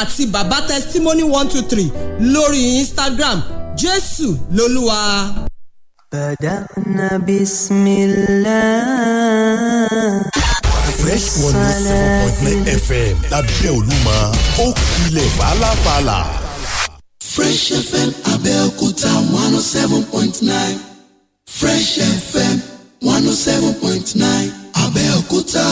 àti bàbá testimony one two three lórí instagram jésù lolúwa. بدأنا بسم الله fresh one oh seven point nine fm lábẹ́ olúmọ ó kilẹ̀ fàlàfàlà. fresh fm abẹ́òkúta one oh seven point nine fresh fm one oh seven point nine abẹ́òkúta.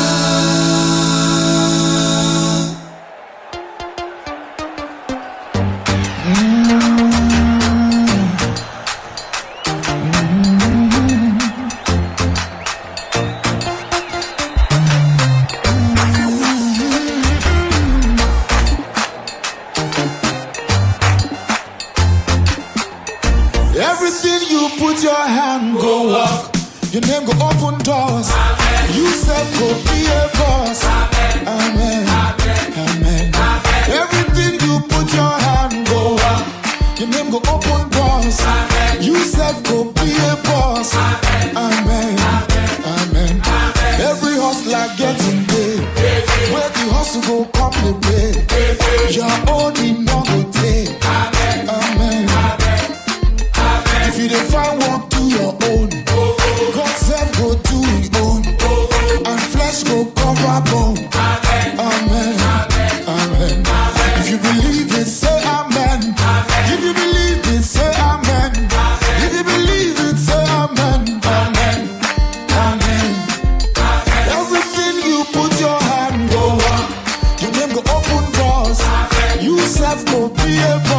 You self be a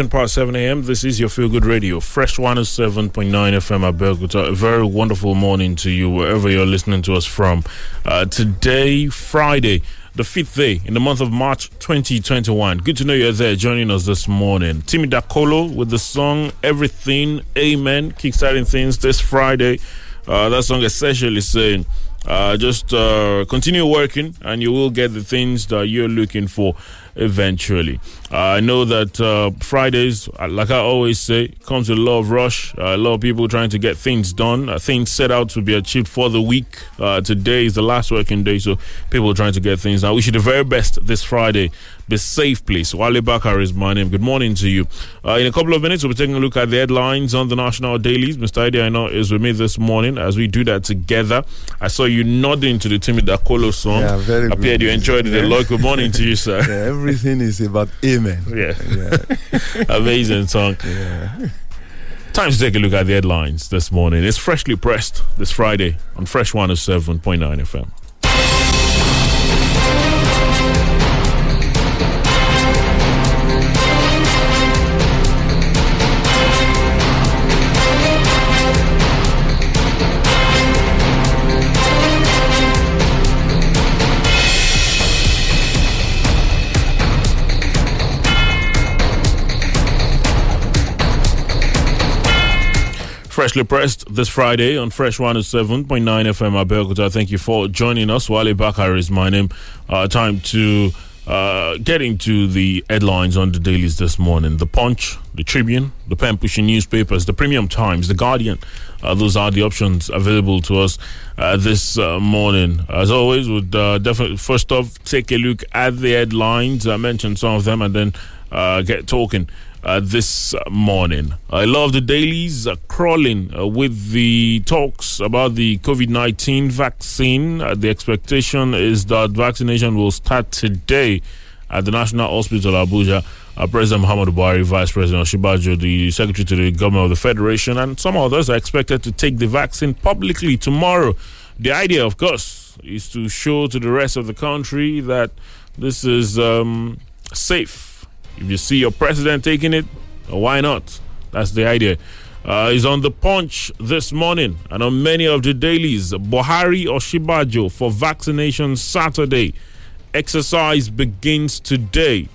10 past 7 a.m. This is your Feel Good Radio, Fresh 107.9 FM Abeokuta. A very wonderful morning to you, wherever you're listening to us from. Uh, today, Friday, the fifth day in the month of March 2021. Good to know you're there joining us this morning. Timi Dakolo with the song Everything, Amen, Kickstarting Things this Friday. Uh, that song essentially saying, uh, just uh, continue working and you will get the things that you're looking for eventually. Uh, I know that uh, Fridays, uh, like I always say, comes with a lot of rush. Uh, a lot of people trying to get things done, uh, things set out to be achieved for the week. Uh, today is the last working day, so people are trying to get things done. I wish you the very best this Friday. Be safe, please. Wale Bakar is my name. Good morning to you. Uh, in a couple of minutes, we'll be taking a look at the headlines on the national dailies. Mr. Idi, I know, is with me this morning as we do that together. I saw you nodding to the Timi Dakolo song. Yeah, very good. Appeared you enjoyed it a lot. Good morning to you, sir. Yeah, everything is about amen. Yeah. Yeah. Amazing song. Yeah. Time to take a look at the headlines this morning. It's freshly pressed this Friday on Fresh 107.9 FM. Freshly pressed this Friday on Fresh 107.9 FM Abeokuta. Thank you for joining us. Wale Bakar is my name. Uh, time to Uh, getting to the headlines on the dailies this morning The Punch, The Tribune, The Pen Pushing Newspapers, The Premium Times, The Guardian. Uh, those are the options available to us uh, this uh, morning. As always, would uh, definitely first off take a look at the headlines. I mentioned some of them and then uh, get talking. Uh, this morning. I love the dailies uh, crawling uh, with the talks about the COVID 19 vaccine. Uh, the expectation is that vaccination will start today at the National Hospital Abuja. Uh, President Muhammadu Buhari, Vice President Osinbajo, the Secretary to the Government of the Federation, and some others are expected to take the vaccine publicly tomorrow. The idea, of course, is to show to the rest of the country that this is um, safe if you see your president taking it, why not? That's the idea. Uh, on the punch this morning and on many of the dailies. Buhari Osinbajo for vaccination Saturday. Exercise begins today.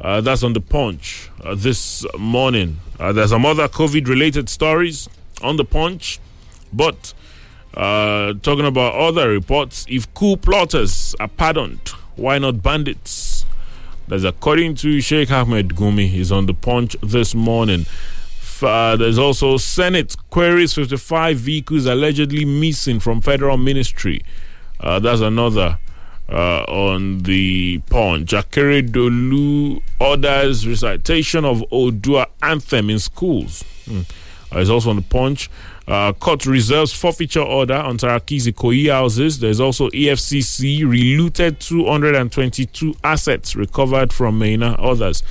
Uh, that's on the punch uh, this morning. Uh, there's some other COVID related stories on the punch, but uh, talking about other reports, if coup plotters are pardoned, why not bandits? That's according to Sheikh Ahmed Gumi. He's on the punch this morning. Uh, there's also Senate queries 55 vehicles allegedly missing from federal ministry. Uh, that's another uh, on the punch. Akeredolu orders recitation of Odua anthem in schools. Hmm. Uh, it's also on the punch. Uh, court reserves forfeiture order on Tarakizi Koi houses. There's also EFCC relooted 222 assets recovered from Maina. Others,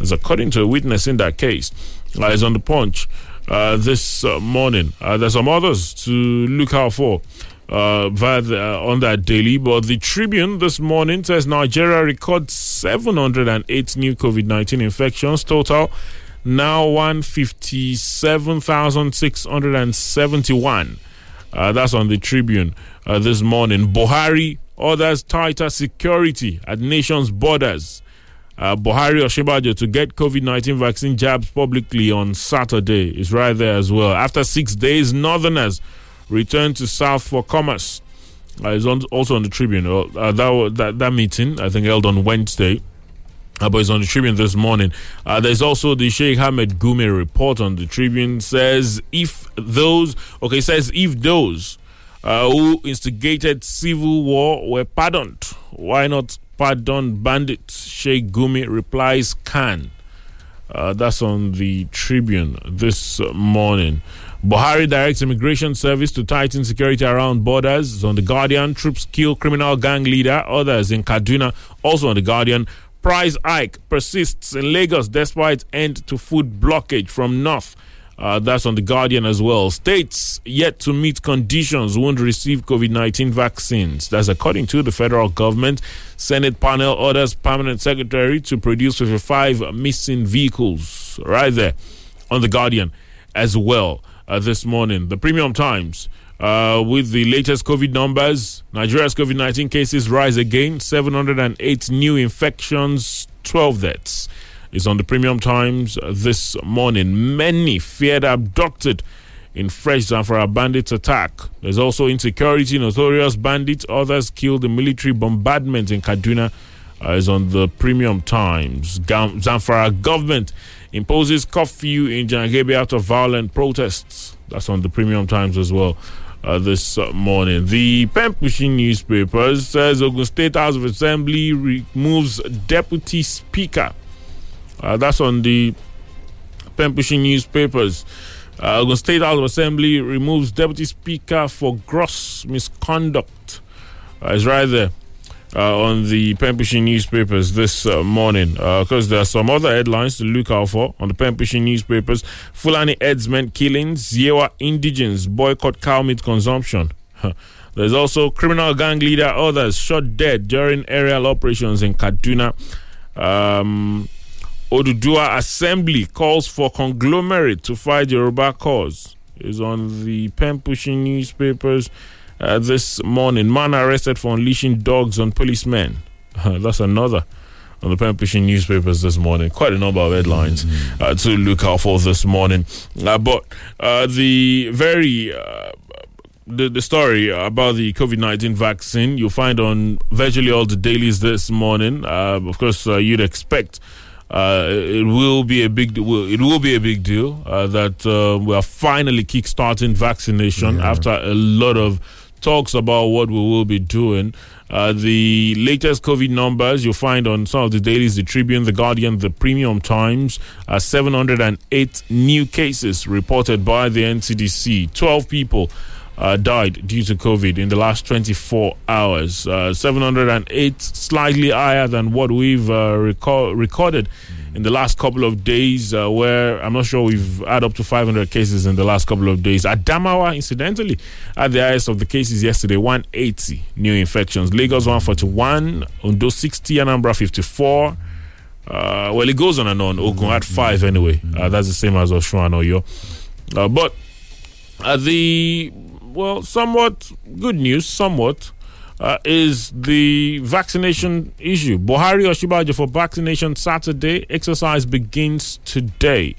as according to a witness in that case, uh, is on the punch uh, this uh, morning. Uh, there's some others to look out for. Uh, the, uh, on that daily, but the Tribune this morning says Nigeria records 708 new COVID 19 infections, total now 157,671. Uh, that's on the Tribune uh, this morning. Buhari orders tighter security at nation's borders. Uh, Buhari Osinbajo to get COVID 19 vaccine jabs publicly on Saturday is right there as well. After six days, Northerners return to South for commerce. Uh, is on, also on the Tribune. Uh, that, that, that meeting, I think, held on Wednesday. Uh, but it's on the Tribune this morning. Uh, there's also the Sheikh Ahmed Gumi report on the Tribune. Says if those, okay, says if those uh, who instigated civil war were pardoned, why not pardon bandits? Sheikh Gumi replies, CAN. Uh, that's on the Tribune this morning. Buhari directs Immigration Service to tighten security around borders. It's on the Guardian. Troops kill criminal gang leader. Others in Kaduna. Also on the Guardian price hike persists in Lagos despite end to food blockage from North. Uh, that's on the Guardian as well. States yet to meet conditions won't receive COVID 19 vaccines. That's according to the federal government. Senate panel orders permanent secretary to produce 55 missing vehicles. Right there on the Guardian as well uh, this morning. The Premium Times. Uh, with the latest COVID numbers, Nigeria's COVID 19 cases rise again 708 new infections, 12 deaths. Is on the Premium Times this morning. Many feared abducted in fresh Zamfara bandits attack. There's also insecurity, notorious bandits, others killed in military bombardment in Kaduna. Uh, is on the Premium Times. Gam- Zamfara government imposes curfew in Jangebe after violent protests. That's on the Premium Times as well uh, this uh, morning. The pen pushing newspaper says Ogun State House of Assembly removes deputy speaker. Uh, that's on the pen pushing newspapers. Uh, Ogun State House of Assembly removes deputy speaker for gross misconduct. Uh, it's right there. Uh, on the pen pushing newspapers this uh, morning because uh, there are some other headlines to look out for on the pen pushing newspapers. Fulani headsmen killings, Yewa indigents boycott cow meat consumption. There's also criminal gang leader others shot dead during aerial operations in Kaduna. Um, Odudua Assembly calls for conglomerate to fight Yoruba cause. Is on the pen pushing newspapers. Uh, this morning. Man arrested for unleashing dogs on policemen. that's another on the pen pushing newspapers this morning. Quite a number of headlines mm-hmm. uh, to look out for this morning. Uh, but uh, the very the, the story about the COVID 19 vaccine you'll find on virtually all the dailies this morning. Uh, of course, uh, you'd expect. Uh, it will be a big. Will, it will be a big deal uh, that uh, we are finally kickstarting vaccination after a lot of talks about what we will be doing. Uh, the latest COVID numbers you'll find on some of the dailies, the Tribune, the Guardian, the Premium Times, uh, 708 new cases reported by the NCDC. 12 people uh, died due to COVID in the last 24 hours. Uh, 708, slightly higher than what we've uh, reco- recorded in the last couple of days, uh, where I'm not sure we've had up to 500 cases in the last couple of days. Adamawa, incidentally, had the highest of the cases yesterday 180 new infections. Lagos 141, Ondo 60, Anambra 54. Uh, well, it goes on and on. Ogun had five anyway. Uh, that's the same as Osun and Oyo. Uh, but uh, the well, somewhat good news, somewhat, uh, is the vaccination issue. Buhari Osinbajo for vaccination Saturday. Exercise begins today.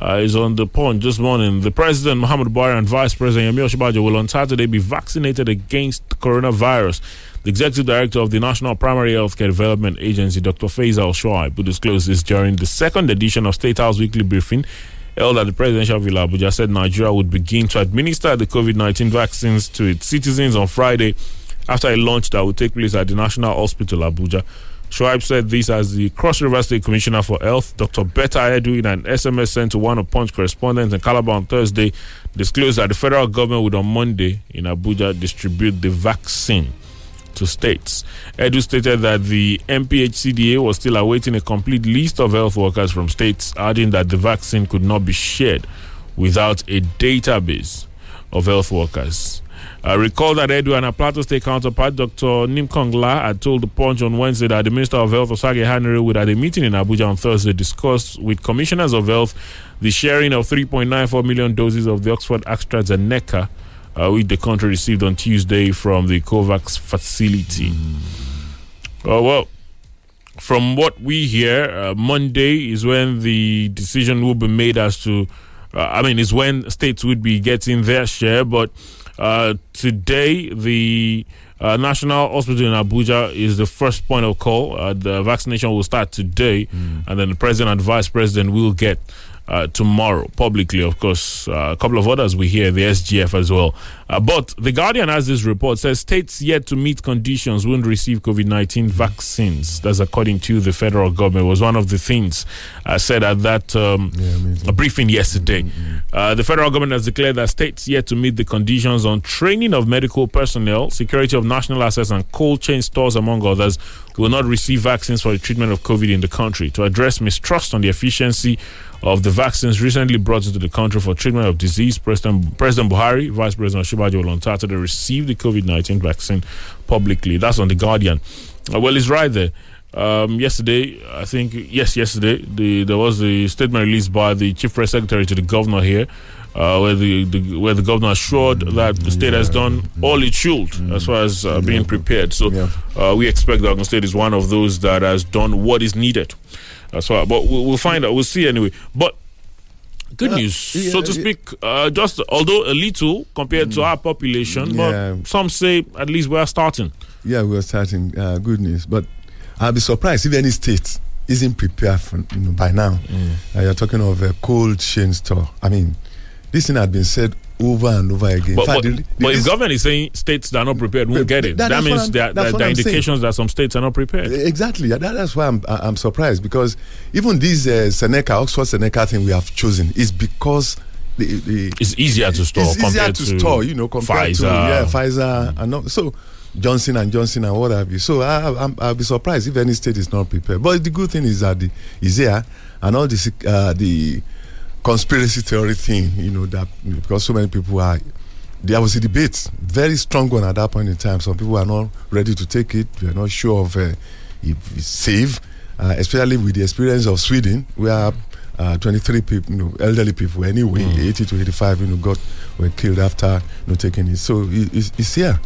Uh, is on the point this morning. The President Muhammad Buhari and Vice President Yemi Osinbajo will on Saturday be vaccinated against coronavirus. The Executive Director of the National Primary Healthcare Development Agency, Dr. Faisal Shuaib, who disclosed this during the second edition of State House Weekly Briefing held at the presidential villa Abuja said Nigeria would begin to administer the COVID 19 vaccines to its citizens on Friday after a launch that will take place at the National Hospital Abuja. Shuaib said this as the Cross River State Commissioner for Health, Dr. Betta Edu, in an SMS sent to one of Punch correspondents in Calabar on Thursday, disclosed that the federal government would on Monday in Abuja distribute the vaccine to states. Edu stated that the NPHCDA was still awaiting a complete list of health workers from states, adding that the vaccine could not be shared without a database of health workers. I recall that our Plateau State counterpart, Dr. Nimkong Lar, had told the Punch on Wednesday that the Minister of Health, Osagie Ehanire, would at a meeting in Abuja on Thursday discuss with commissioners of health the sharing of 3.94 million doses of the Oxford AstraZeneca uh, which the country received on Tuesday from the COVAX facility. Uh, well, from what we hear, uh, Monday is when the decision will be made as to, uh, I mean, is when states would be getting their share. But uh, today, the uh, National Hospital in Abuja is the first point of call. Uh, the vaccination will start today, and then the president and vice president will get uh, tomorrow publicly, of course. Uh, a couple of others we hear, the SGF as well. Uh, but The Guardian has this report says states yet to meet conditions won't receive COVID 19 vaccines. That's according to the federal government. Was one of the things uh, said at that um, a briefing yesterday. Uh, the federal government has declared that states yet to meet the conditions on training of medical personnel, security of national assets, and cold chain stores, among others, will not receive vaccines for the treatment of COVID in the country. To address mistrust on the efficiency of the vaccines recently brought into the country for treatment of disease, President, President Buhari, Vice President Shibajo on Saturday received the COVID 19 vaccine publicly. That's on The Guardian. Uh, well, it's right there. Um, yesterday, I think, yes, yesterday, the, there was a statement released by the Chief Press Secretary to the governor here. Uh, where the, the where the governor assured that the state has done all it should as far as uh, being prepared. So uh, we expect that Ogun State is one of those that has done what is needed. That's why, but we'll, we'll find out. We'll see anyway. But good Uh, news, yeah, so to speak. Uh, just although a little compared to our population, Yeah. but some say at least we are starting. Yeah, we're starting. Uh, good news, but I'll be surprised if any state isn't prepared for you know by now. Uh, you're talking of a cold chain store. I mean, this thing had been said over and over again. But, fact, but, the- but if government is saying states that are not prepared won't get it, that- that, means there, that's there, what there are I'm saying. indications that some states are not prepared. Exactly. That, that's why I'm, I'm surprised because even this uh, Seneca, Oxford Seneca thing we have chosen is because the, the It's easier to store it's easier to, to store, you know, compared to Pfizer. yeah, Pfizer and all, so Johnson and Johnson and what have you. So I, I'm, I'll be surprised if any state is not prepared. But the good thing is that the is there and all this uh, the conspiracy theory thing, you know, that because so many people are. There was a debate, very strong one at that point in time. Some people are not ready to take it. We are not sure of uh, if it's safe, uh, especially with the experience of Sweden, where uh, 23 people, you know, elderly people anyway, 80 to 85, you know, got were killed after you know taking it. So it, it's, it's here,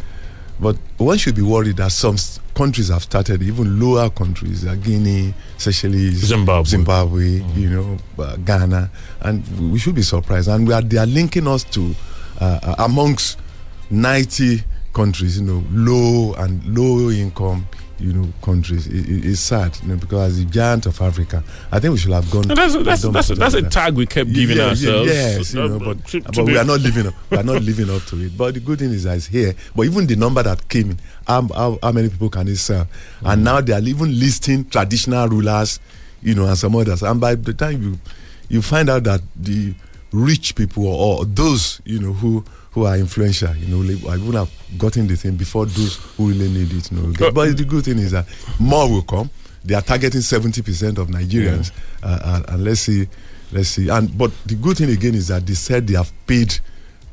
but one should be worried that some countries have started, even lower countries, like Guinea, Seychelles, Zimbabwe. Zimbabwe, you know, uh, Ghana, and we should be surprised. And we are they are linking us to uh, uh, amongst 90 countries, you know, low and low income, you know, countries. It, it- it's sad, you know, because as the giant of Africa, I think we should have gone. And that's that's that's, that's a that. tag we kept giving Yeah, yeah, ourselves. yes, you know, but, to- to but we are not living. Up, we are not living up to it. But the good thing is that it's here. But even the number that came in, how, how, how many people can it serve? And mm. now they are even listing traditional rulers, you know, and some others. And by the time you you find out that the rich people or, or those you know who who are influential, you know, like, I wouldn't have gotten the thing before those who really need it. You know, But- but the good thing is that more will come. They are targeting seventy percent of Nigerians, uh, and, and let's see, let's see. And but the good thing again is that they said they have paid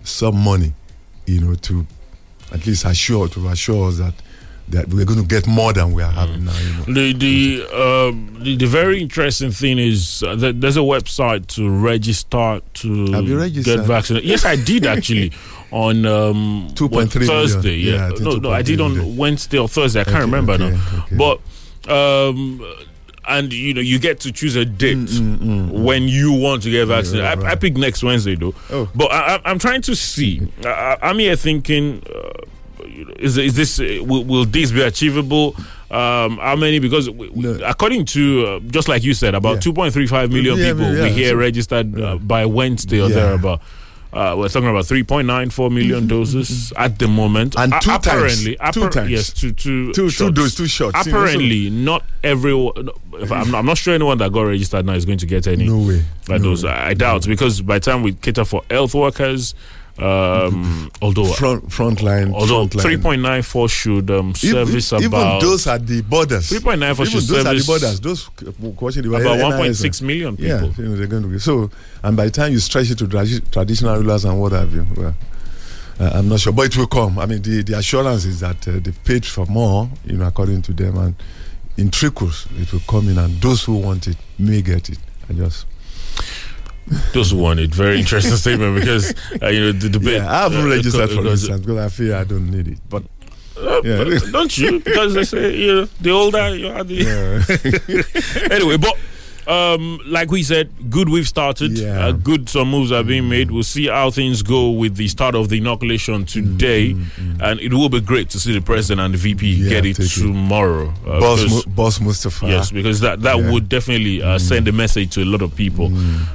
some money, you know, to at least assure to assure us that that we're going to get more than we are having now. You know. The the, um, the the very interesting thing is uh, that there's a website to register to Have you get vaccinated. Yes, I did actually on um, 2.3 what, million. Thursday. Yeah, Yeah, no, no, I did on million. Wednesday or Thursday. I can't Okay, remember okay, now, okay. but. Um, and you know you get to choose a date when you want to get vaccinated. right, I, I pick next Wednesday though, Oh. but I, I'm trying to see. I, I'm here thinking, uh, is is this uh, will, will this be achievable? Um, how many? Because we, No. according to uh, just like you said, about Yeah. 2.35 million Yeah, people yeah, we hear registered uh, by Wednesday or thereabout. Uh, we're talking about 3.94 million doses at the moment. And A- two times. apparently, Two times. yes, two, two, Two- two shots. doses, two shots, you know, so- Apparently, not everyone. If I'm, not, I'm not sure anyone that got registered now is going to get any. No way. Like No those, way. I doubt because by the time we cater for health workers, um, although Front front line. although front three point nine four should um, service even, about those at the borders. Three point nine four should those at the service borders. Those watching about one point six million people. Yeah, you know, they're going to be so. And by the time you stretch it to tradi- traditional rulers and what have you, well, uh, I'm not sure, but it will come. I mean, the, the assurance is that uh, they've paid for more, you know, according to them, and in trickles it will come in, and those who want it may get it. I just Who want it, very interesting statement because uh, you know the debate. yeah, I haven't uh, registered for because- instance because I feel I don't need it, but yeah. But don't you? Because they say you know the older you are, the anyway. But um, like we said, good we've started. Yeah. Mm. Uh, good some moves are being made. We'll see how things go with the start of the inoculation today, and it will be great to see the president and the VP Mm, Yeah, get it tomorrow. uh, boss, because- Mu- boss Mustapha. Yes, because that, that Yeah. would definitely uh, send a message to a lot of people.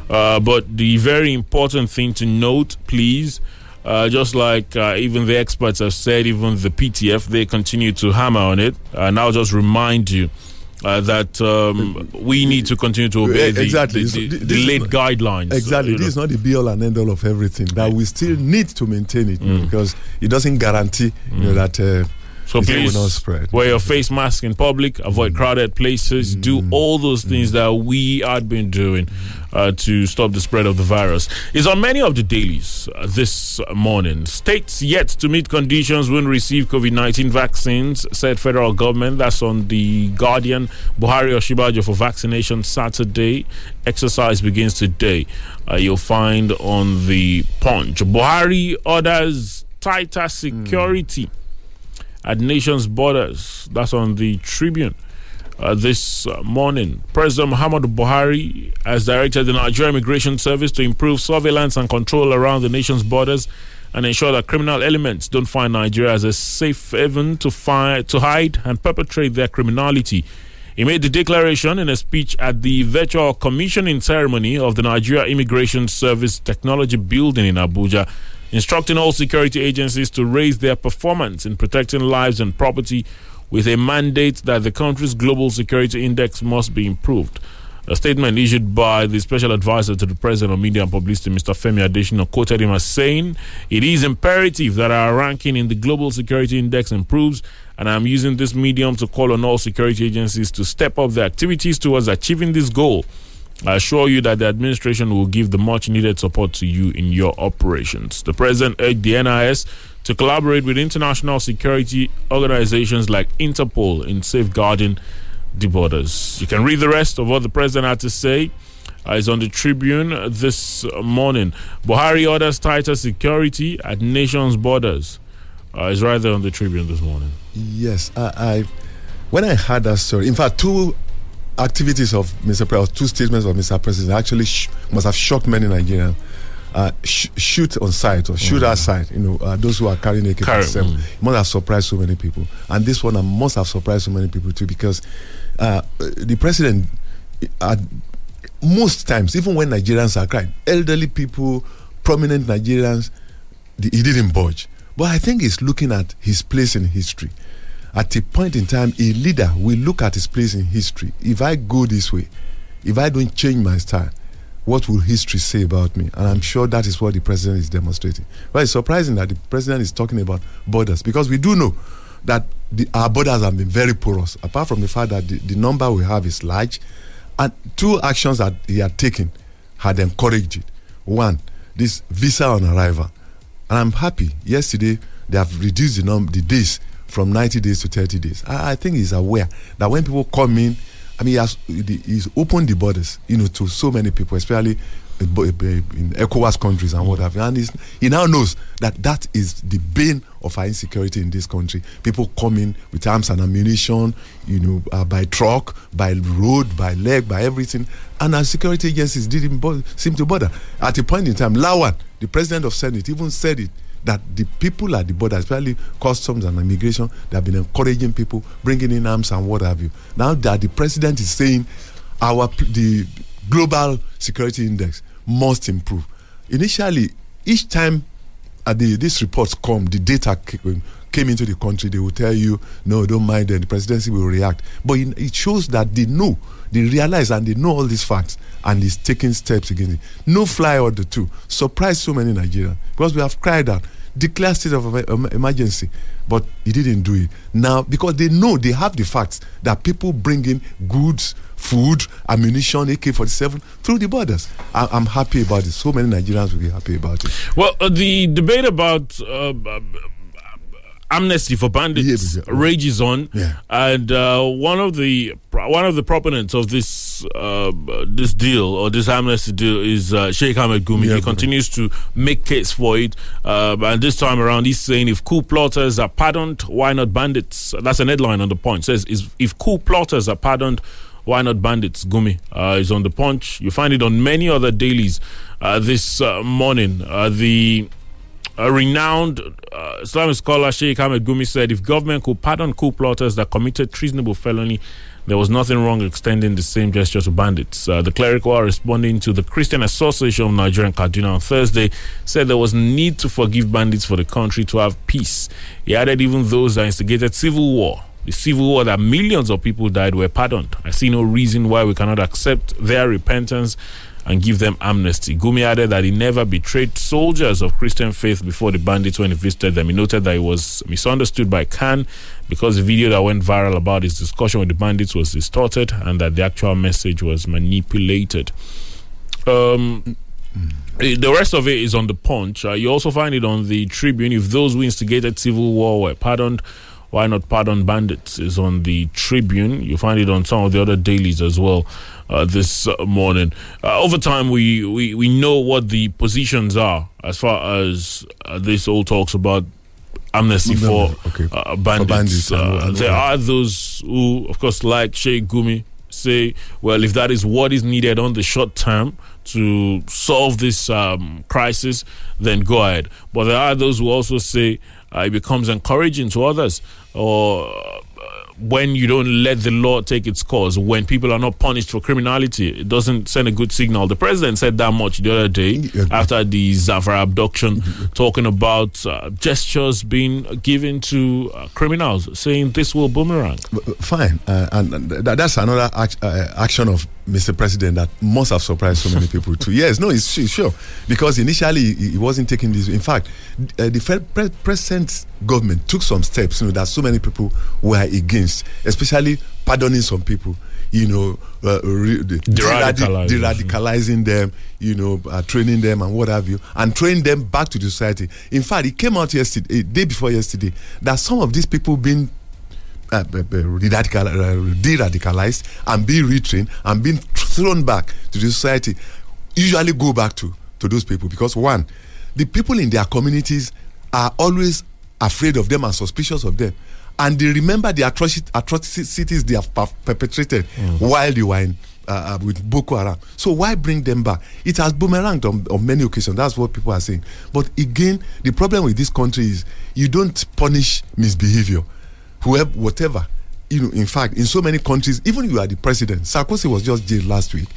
Uh, but the very important thing to note, please, uh, just like uh, even the experts have said, even the PTF, they continue to hammer on it. And I'll just remind you. Uh, that um, we need to continue to obey the, exactly. the, the, the late guidelines. Exactly. you this is not the be all and end all of everything. That we still need to maintain it know, because it doesn't guarantee you know, that uh, So it will please not spread. wear your face mask in public, avoid crowded places, do all those things that we had been doing uh, to stop the spread of the virus. Is on many of the dailies uh, this morning. States yet to meet conditions will receive COVID 19 vaccines, said federal government. That's on the Guardian. Buhari Osinbajo for vaccination Saturday. Exercise begins today. Uh, you'll find on the punch. Buhari orders tighter security at nation's borders. That's on the Tribune. Uh, this uh, morning, President Muhammadu Buhari has directed the Nigeria Immigration Service to improve surveillance and control around the nation's borders and ensure that criminal elements don't find Nigeria as a safe haven to to hide and perpetrate their criminality. He made the declaration in a speech at the virtual commissioning ceremony of the Nigeria Immigration Service Technology Building in Abuja, instructing all security agencies to raise their performance in protecting lives and property with a mandate that the country's global security index must be improved. A statement issued by the special advisor to the president of media and publicity, Mr. Femi Adesina, quoted him as saying, "It is imperative that our ranking in the global security index improves, and I'm using this medium to call on all security agencies to step up their activities towards achieving this goal." I assure you that the administration will give the much needed support to you in your operations. The president urged the NIS to collaborate with international security organizations like Interpol in safeguarding the borders. You can read the rest of what the president had to say. Uh, it's on the Tribune this morning. Buhari orders tighter security at nation's borders. Uh, it's right there on the Tribune this morning. Yes, I, I when I heard that story, in fact, two activities of Mr. President, two statements of Mr. President actually sh- must have shocked many Nigerians. Uh, sh- shoot on sight or shoot outside. You know, uh, those who are carrying AK Carry- 47 mm. it must have surprised so many people. And this one must have surprised so many people too because uh, the president, uh, most times, even when Nigerians are crying, elderly people, prominent Nigerians, the, he didn't budge. But I think he's looking at his place in history. At a point in time, a leader will look at his place in history. If I go this way, if I don't change my style, what will history say about me? And I'm sure that is what the president is demonstrating. But it's surprising that the president is talking about borders because we do know that the, our borders have been very porous, apart from the fact that the, the number we have is large. And two actions that he had taken had encouraged it. One, this visa on arrival. And I'm happy. Yesterday, they have reduced the, num- the days from 90 days to 30 days. I, I think he's aware that when people come in, I mean, he has, he's opened the borders, you know, to so many people, especially in ECOWAS countries and what have you. And he now knows that that is the bane of our insecurity in this country. People coming with arms and ammunition, you know, uh, by truck, by road, by leg, by everything. And our security agencies didn't seem to bother. At a point in time, Lawan, the president of Senate, even said it that the people at the border, especially customs and immigration, they have been encouraging people, bringing in arms and what have you. Now that the president is saying our the global security index must improve. Initially, each time uh, the, these reports come, the data ca- came into the country, they will tell you, no, don't mind them, the presidency will react. But it shows that they know, they realize and they know all these facts and is taking steps against it. No fly order the two. Surprised so many Nigerians because we have cried out, declare state of emergency, but he didn't do it. Now, because they know they have the facts that people bring in goods, food, ammunition, AK 47 through the borders. I, I'm happy about it. So many Nigerians will be happy about it. Well, uh, the debate about uh, amnesty for bandits Yeah, rages on, Yeah. and uh, one of the one of the proponents of this uh, this deal or this amnesty deal is uh, Sheikh Ahmed Gumi. Yeah, he continues to make case for it, uh, and this time around, he's saying if coup plotters are pardoned, why not bandits? That's an headline on the point. Says is if coup plotters are pardoned. Why not bandits? Gumi uh, is on the punch. You find it on many other dailies uh, this uh, morning. Uh, the a renowned uh, Islamic scholar Sheikh Ahmed Gumi said if government could pardon coup plotters that committed treasonable felony, there was nothing wrong extending the same gesture to bandits. Uh, the cleric are responding to the Christian Association of Nigeria and Kaduna on Thursday said there was need to forgive bandits for the country to have peace. He added even those that instigated civil war. The civil war that millions of people died were pardoned. I see no reason why we cannot accept their repentance and give them amnesty. Gumi added that he never betrayed soldiers of Christian faith before the bandits when he visited them. He noted that he was misunderstood by CAN because the video that went viral about his discussion with the bandits was distorted and that the actual message was manipulated. Um, eh, the rest of it is on the punch. Uh, you also find it on the Tribune. If those who instigated civil war were pardoned, why not pardon bandits? Is on the Tribune. You find it on some of the other dailies as well uh, this uh, morning. Uh, over time, we, we we know what the positions are as far as uh, this all talks about amnesty for Okay. uh, bandits. bandits Uh, there are those who, of course, like Sheikh Gumi, say, well, if that is what is needed on the short term to solve this um, crisis, then go ahead. But there are those who also say uh, it becomes encouraging to others, or uh, when you don't let the law take its course, when people are not punished for criminality, it doesn't send a good signal. The president said that much the other day after the Zafar abduction, talking about uh, gestures being given to uh, criminals, saying this will boomerang. Fine, uh, and that's another act, uh, action of Mr. President that must have surprised so many people too. Yes, no, it's su- sure because initially he, wasn't taking this. In fact, uh, the pre- present government took some steps, you know, that so many people were against, especially pardoning some people. You know, uh, De-radicalizing. de-radicalizing them, you know, uh, training them and what have you, and train them back to the society. In fact, it came out yesterday, day before yesterday, that some of these people being uh, uh, radical, de-radicalized and being retrained and being thrown back to the society usually go back to to those people because one the people in their communities are always afraid of them and suspicious of them and they remember the atroci- atrocities they have per- perpetrated while they were in uh, uh, with Boko Haram. So why bring them back? It has boomeranged on, on many occasions. That's what people are saying. But again, the problem with this country is you don't punish misbehavior, whoever, whatever. You know, in fact, in so many countries, even you are the president, Sarkozy was just jailed last week.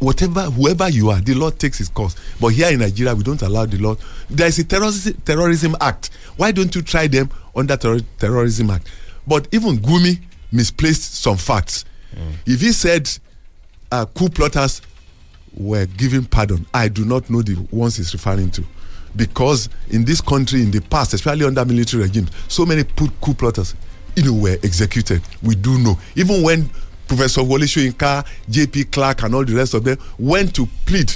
Whatever, whoever you are, the law takes its course. But here in Nigeria, we don't allow the law. There is a terrorism, terrorism act. Why don't you try them under terror, terrorism act? But even Gumi misplaced some facts. If he said uh, coup plotters were given pardon, I do not know the ones he's referring to. Because in this country, in the past, especially under military regime, so many coup plotters, you know, were executed. We do know. Even when Professor Wole Soyinka, J.P. Clark, and all the rest of them went to plead,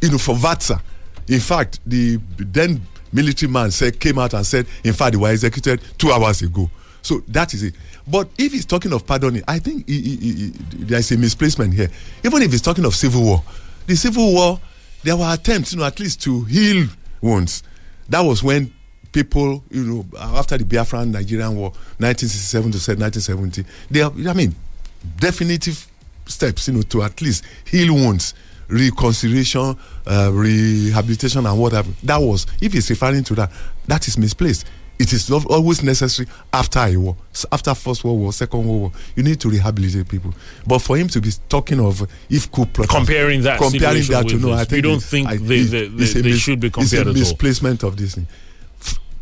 you know, for VATSA. In fact, the then military man said came out and said, in fact, they were executed two hours ago. So that is it. But if he's talking of pardoning, I think he, he, he, he- there's a misplacement here. Even if he's talking of civil war, the civil war, there were attempts, you know, at least to heal wounds. That was when people, you know, after the Biafran Nigerian War, 1967 to 1970, they, are- I mean, definitive steps, you know, to at least heal wounds, reconciliation, uh, rehabilitation, and whatever. That was, if he's referring to that, that is misplaced. It is always necessary after a war, after First World War, Second World War. You need to rehabilitate people. But for him to be talking of if coup plotters- Comparing that comparing that to with no, I you don't think I- they- they- they- they should be compared It's a at all? misplacement of this thing.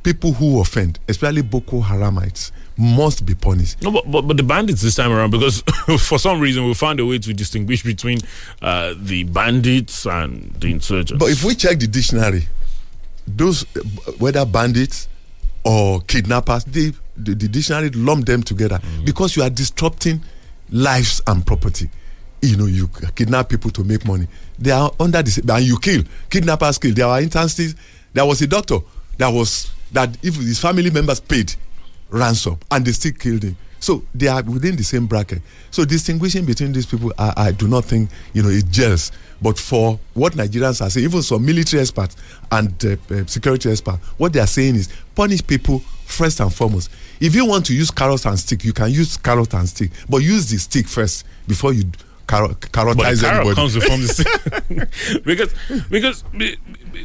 People who offend, especially Boko Haramites, must be punished. No, but, but but the bandits this time around because for some reason we found a way to distinguish between uh, the bandits and the insurgents. But if we check the dictionary, those whether bandits or kidnappers, they, the, the dictionary lump them together because you are disrupting lives and property. You know, you kidnap people to make money. They are under this, and you kill kidnappers. Kill. There are instances. There was a doctor that was that if his family members paid ransom and they still killed him. So they are within the same bracket. So distinguishing between these people, I, I do not think you know it gels. But for what Nigerians are saying, even some military experts and uh, uh, security experts, what they are saying is punish people first and foremost. If you want to use carrot and stick, you can use carrot and stick, but use the stick first before you car- but carrot everybody. comes from the because because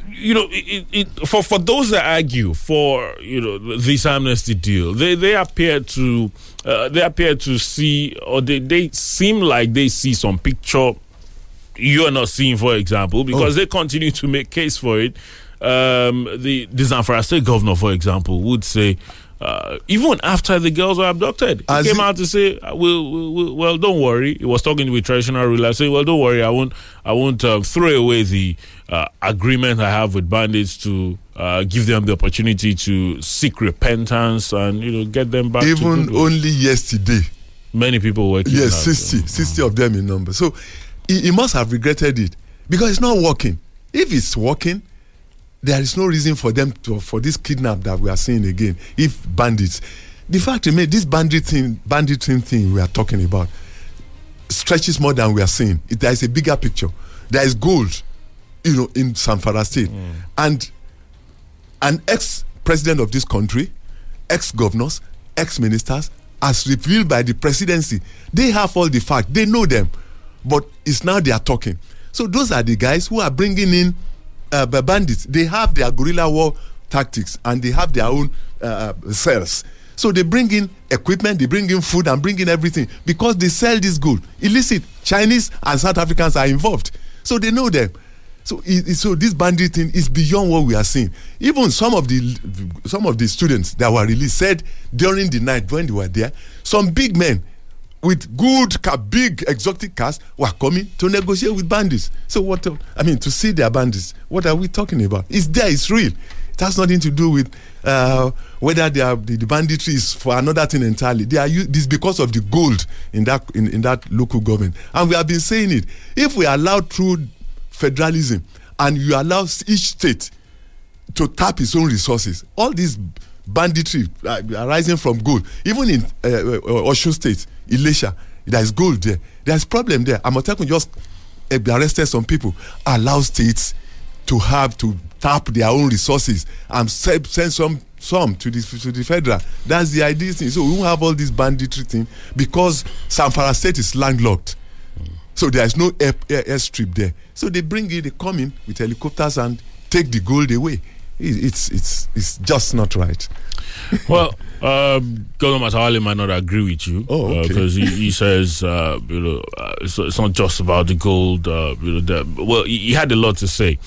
you know it, it, for for those that argue for you know this amnesty deal they they appear to uh, they appear to see or they they seem like they see some picture you are not seeing for example because they continue to make case for it. Um the Zamfara state governor for example would say uh, even after the girls were abducted, he As came out to say, uh, "Well, well, well, well, don't worry." He was talking with traditional rulers, saying, "Well, don't worry, I won't, I won't uh, throw away the uh, agreement I have with bandits to uh, give them the opportunity to seek repentance and you know get them back." Even goodwill." only yesterday, many people were kidnapped. Yes, 60, 60 of them in number. So he, he must have regretted it because it's not working. If it's working, there is no reason for them to for this kidnap that we are seeing again. If bandits, the fact remains, this bandit thing, banditry thing we are talking about stretches more than we are seeing. It, there is a bigger picture. There is gold, you know, in Zamfara State, mm. and an ex-president of this country, ex-governors, ex-ministers, as revealed by the presidency, they have all the facts. They know them, but it's now they are talking. So those are the guys who are bringing in uh, bandits. They have their guerrilla war tactics and they have their own uh, cells. So they bring in equipment, they bring in food, and bring in everything because they sell this gold. Illicit Chinese and South Africans are involved, so they know them. So, so this bandit thing is beyond what we are seeing. Even some of the some of the students that were released said during the night when they were there, some big men with good car, big exotic cars were coming to negotiate with bandits. So what? I mean, to see their bandits. What are we talking about? It's there. It's real. It has nothing to do with uh, whether they are, the, the banditry is for another thing entirely. They are this because of the gold in that in, in that local government, and we have been saying it. If we allow through federalism and you allow each state to tap its own resources. All this banditry uh, arising from gold, even in uh, uh, Osun State, Ilesha, there is gold there. There is problem there. Amotekun just uh, arrested some people. Allow states to have to tap their own resources and send, some some to the to the federal. That's the idea thing. So we won't have all this banditry thing because Zamfara State is landlocked. So there is no air, air, airstrip there. So they bring it, they come in with helicopters and take the gold away. It, it's it's it's just not right. Well, um, Governor Matawalle might not agree with you. Oh, okay. Because he, he says, uh, you know, uh, it's, it's not just about the gold. Uh, you know, the, well, he, he had a lot to say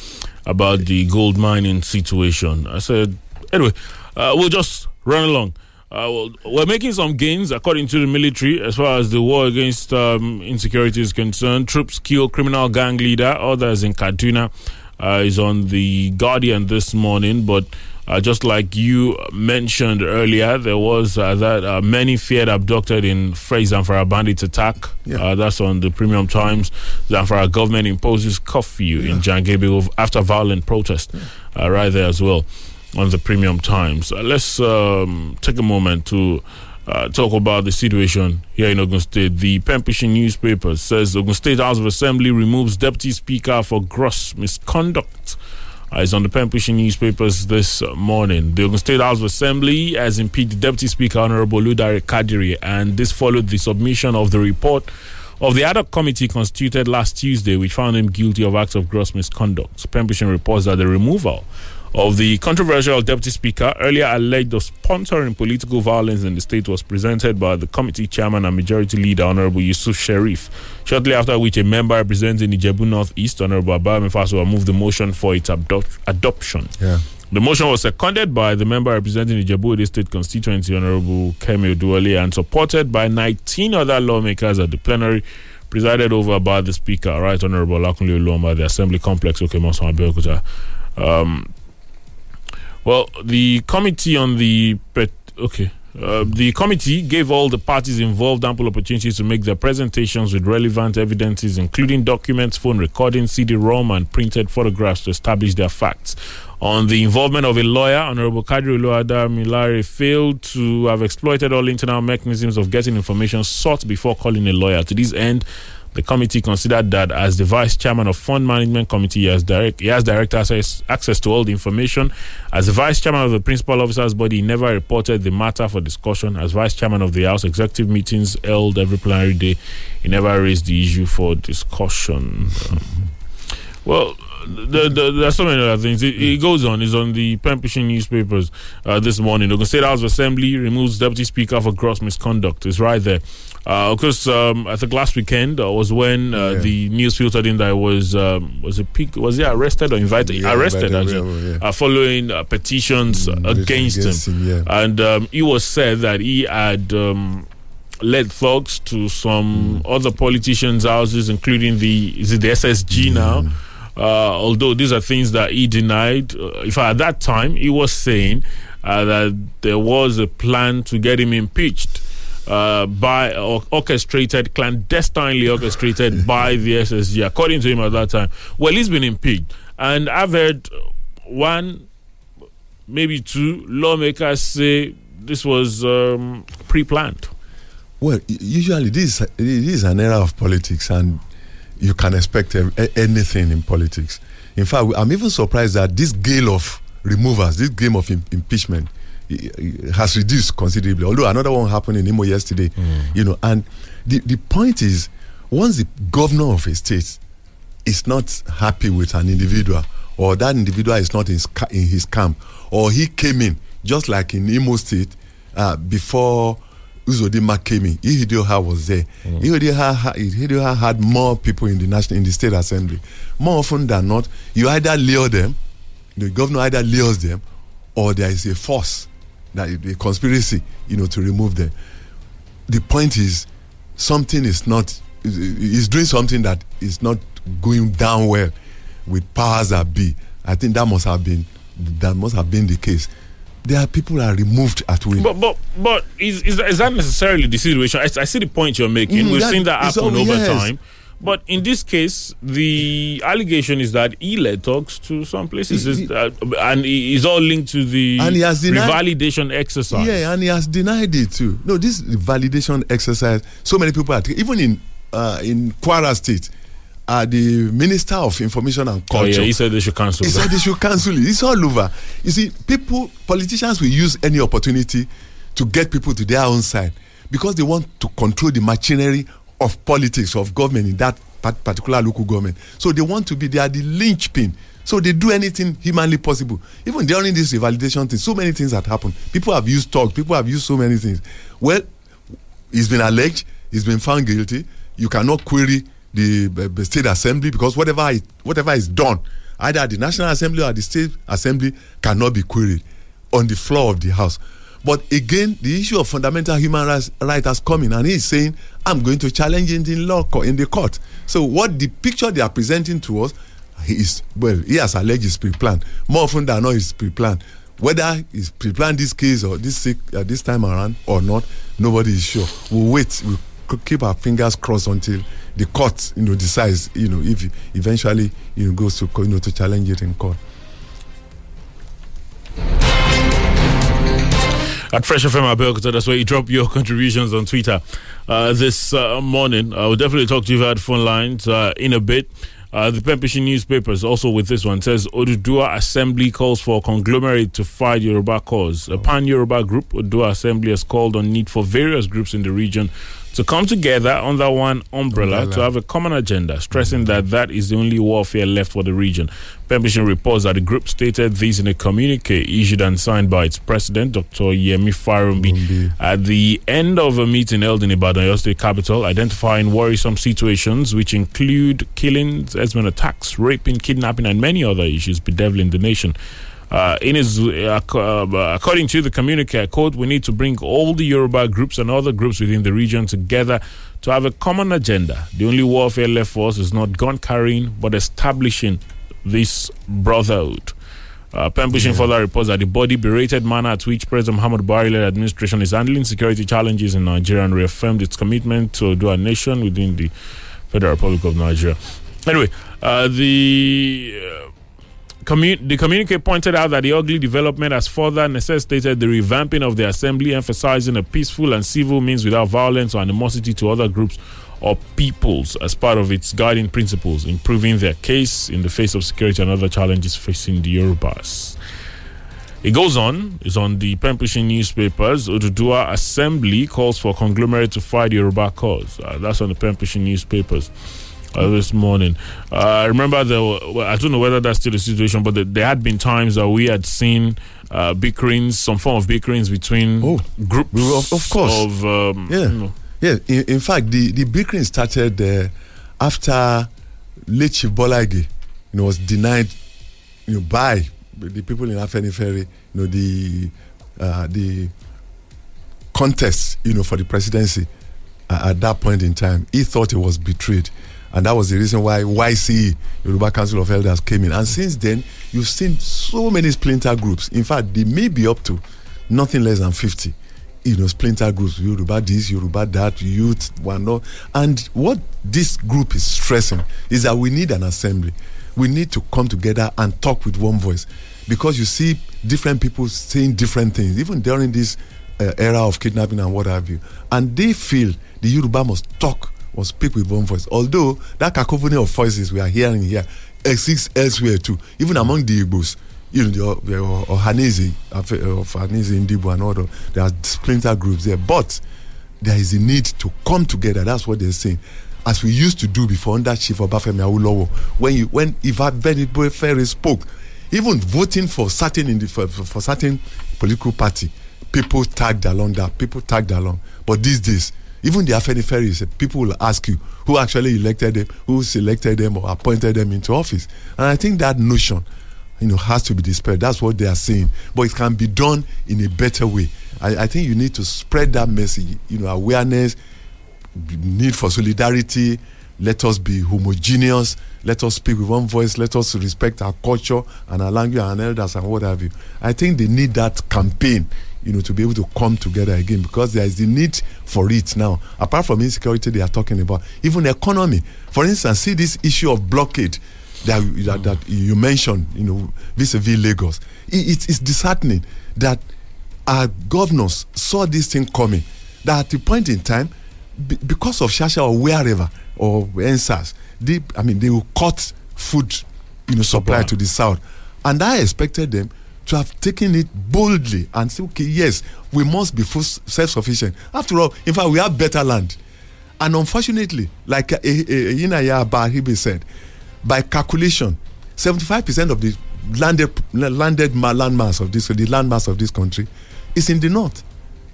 about the gold mining situation. I said, anyway, uh, we'll just run along. Uh, well, we're making some gains according to the military as far as the war against um, insecurity is concerned. Troops kill criminal gang leader. Others in Kaduna uh, is on the Guardian this morning, but uh, just like you mentioned earlier, there was uh, that uh, many feared abducted in Fresh Zamfara bandit attack. Yeah. Uh, that's on the Premium Times. Zamfara government imposes curfew in Jangebe after violent protest. Uh, right there as well on the Premium Times. Uh, let's um, take a moment to. Uh, talk about the situation here in Ogun State. The Pempishi newspaper says Ogun State House of Assembly removes deputy speaker for gross misconduct. Uh, it's on the Pempishi newspapers this morning. The Ogun State House of Assembly has impeached Deputy Speaker Honorable Ludare Kadiri, and this followed the submission of the report of the ad hoc committee constituted last Tuesday, which found him guilty of acts of gross misconduct. Pempishi reports that the removal of the controversial deputy speaker, earlier alleged of sponsoring political violence in the state, was presented by the committee chairman and majority leader, Honorable Yusuf Sharif. Shortly after which, a member representing the Ijebu North East, Honorable Abame Faso, moved the motion for its abdo- adoption. Yeah. The motion was seconded by the member representing the Ijebu Ode State constituency, Honorable Kemi Oduwale, and supported by 19 other lawmakers at the plenary, presided over by the Speaker, Right Honorable Lakunle Oluomo, the Assembly Complex, Oke-Mosan Abeokuta. Um, well, the committee on the pet, okay. Uh, the committee gave all the parties involved ample opportunities to make their presentations with relevant evidences, including documents, phone recordings, CD-ROM, and printed photographs to establish their facts. On the involvement of a lawyer, Honorable Kadri Oluwada Milari failed to have exploited all internal mechanisms of getting information sought before calling a lawyer. To this end, the committee considered that as the vice chairman of fund management committee, he has direct he has direct access access to all the information. As the vice chairman of the principal officers body, he never reported the matter for discussion. As vice chairman of the house executive meetings held every plenary day, he never raised the issue for discussion. Well, the, the, there are so many other things. It, it goes on. It's on the Pempishi newspapers uh, this morning. Ogun State House of Assembly removes deputy speaker for gross misconduct. It's right there. Uh, of course, um, I think last weekend uh, was when uh, Yeah. the news filtered in that he was um, was a peak, was he arrested or invited? Yeah, arrested actually, yeah, yeah. uh, following uh, petitions Mm, against, against him. him. And um, it was said that he had. Um, led thugs to some Mm. other politicians' houses, including the is it the SSG now? Mm. Uh, although these are things that he denied. Uh, if at that time he was saying uh, that there was a plan to get him impeached. Uh, by or orchestrated, clandestinely orchestrated by the SSG, according to him at that time. Well, he's been impeached, and I've heard one, maybe two lawmakers say this was um, pre-planned. Well, usually this this is an era of politics, and you can expect anything in politics. In fact, I'm even surprised that this gale of removals, this game of im- impeachment, has reduced considerably. Although another one happened in Imo yesterday, you know. And the the point is, once the governor of a state is not happy with an individual, or that individual is not in, his in his camp, or he came in just like in Imo State uh, before Uzodimma came in. Ihedioha was there. Mm. Ihedioha, ha- Ihedioha had more people in the national in the state assembly. More often than not, you either lure them, the governor either lures them, or there is a force that a conspiracy, you know, to remove them. The point is, something is not is- is doing something that is not going down well with powers that be. I think that must have been that must have been the case. There are people that are removed at will. But but but is is that, is that necessarily the situation? I, I see the point you're making. Mm, We've that- seen that happen over yes. time. But in this case, the allegation is that he led talks to some places, He- uh, and he is all linked to the And he has denied- revalidation exercise. Yeah, and he has denied it too. No, this validation exercise. So many people are even in uh, in Kwara State, uh, the Minister of Information and Culture. Oh yeah, he said they should cancel. It. He that. said they should cancel it. It's all over. You see, people, politicians will use any opportunity to get people to their own side because they want to control the machinery of politics of government in that part- particular local government. So they want to be they are the linchpin. So they do anything humanly possible. Even during this revalidation thing, so many things had happened. People have used talk. People have used so many things. Well, he's been alleged. He's been found guilty. You cannot query the, uh, the state assembly because whatever whatever is done, either the national assembly or the state assembly, cannot be queried on the floor of the house. But again, the issue of fundamental human rights right has come in, and he's saying, "I'm going to challenge it in law in the court." So, what the picture they are presenting to us is well, he has alleged it's pre-planned. More often than not, it's pre-planned. Whether it's pre-planned this case or this uh, this time around or not, nobody is sure. We'll wait. We'll keep our fingers crossed until the court, you know, decides, you know, if eventually, you know, goes to, you know, to challenge it in court. At Fresh FM Abeokuta, that's where you drop your contributions on Twitter. Uh, this uh, morning, I will definitely talk to you the phone lines uh, in a bit. Uh, the Pempishi newspapers also with this one says Oduduwa Assembly calls for conglomerate to fight Yoruba cause. A pan Yoruba group, Oduduwa Assembly, has called on need for various groups in the region to come together under one umbrella, Umbrella. to have a common agenda, stressing that that is the only warfare left for the region. Permission reports that the group stated this in a communique issued and signed by its president, Dr. Yemi Farounbi, at the end of a meeting held in Ibadan, Oyo State Capital, identifying worrisome situations which include killings, herdsmen attacks, raping, kidnapping, and many other issues bedeviling the nation. Uh, in his, uh, uh, according to the communique, I quote, we need to bring all the Yoruba groups and other groups within the region together to have a common agenda. The only warfare left for us is not gun carrying, but establishing this brotherhood. Uh, Pen Pushing further reports that the body berated manner at which President Muhammad Buhari led administration is handling security challenges in Nigeria and reaffirmed its commitment to do a nation within the Federal Republic of Nigeria. Anyway, uh, the uh, commu- the communique pointed out that the ugly development has further necessitated the revamping of the assembly, emphasizing a peaceful and civil means without violence or animosity to other groups or peoples as part of its guiding principles, improving their case in the face of security and other challenges facing the Yorubas. It goes on, it's on the pen pushing newspapers. Oduduwa Assembly calls for conglomerate to fight the Yoruba cause. Uh, that's on the pen pushing newspapers uh, this morning. Uh, I remember the, well, I don't know whether that's still the situation, but the, there had been times that we had seen uh, bickerings, some form of bickerings between Oh, groups were- of- of course. of um, Yeah. you know, Yeah, in, in fact, the, the bickering started uh, after late Chief Bola Ige, you know, was denied, you know, by the people in Afenifere, you know, the uh, the contest, you know, for the presidency uh, at that point in time. He thought he was betrayed. And that was the reason why YCE, Yoruba Council of Elders, came in. And since then, you've seen so many splinter groups. In fact, they may be up to nothing less than 50 you know, splinter groups, Yoruba this, Yoruba that, youth, one no. And what this group is stressing is that we need an assembly. We need to come together and talk with one voice. Because you see different people saying different things, even during this uh, era of kidnapping and what have you. And they feel the Yoruba must talk, must speak with one voice. Although that cacophony of voices we are hearing here exists elsewhere too, even among the Igbos you know, the, Ohanaeze, of uh, Ohanaeze, Ndigbo, uh, and all the, there are splinter groups there. But there is a need to come together. That's what they're saying. As we used to do before under Chief Obafemi Awolowo, when you when Iva Benito Ferry spoke, even voting for certain in the, for, for certain political party, people tagged along that. People tagged along. But these days, even the Afenifere, people will ask you who actually elected them, who selected them or appointed them into office. And I think that notion you know, has to be dispelled. That's what they are saying. But it can be done in a better way. I, I think you need to spread that message, you know, awareness, need for solidarity. Let us be homogeneous. Let us speak with one voice. Let us respect our culture and our language and elders and what have you. I think they need that campaign, you know, to be able to come together again because there is the need for it now. Apart from insecurity, they are talking about even the economy. For instance, see this issue of blockade that, that, that you mentioned, you know, vis-a-vis Lagos. It, it's, it's disheartening that our governors saw this thing coming. That at the point in time, be, because of Shasha or wherever or NSAS, they, I mean, they will cut food, you know, supply to the south, and I expected them to have taken it boldly and say, okay, yes, we must be self-sufficient. After all, in fact, we have better land And unfortunately, like uh, uh, uh, Abaribe said, by calculation, 75% of the landed landed ma- land mass of this the land mass of this country is in the north.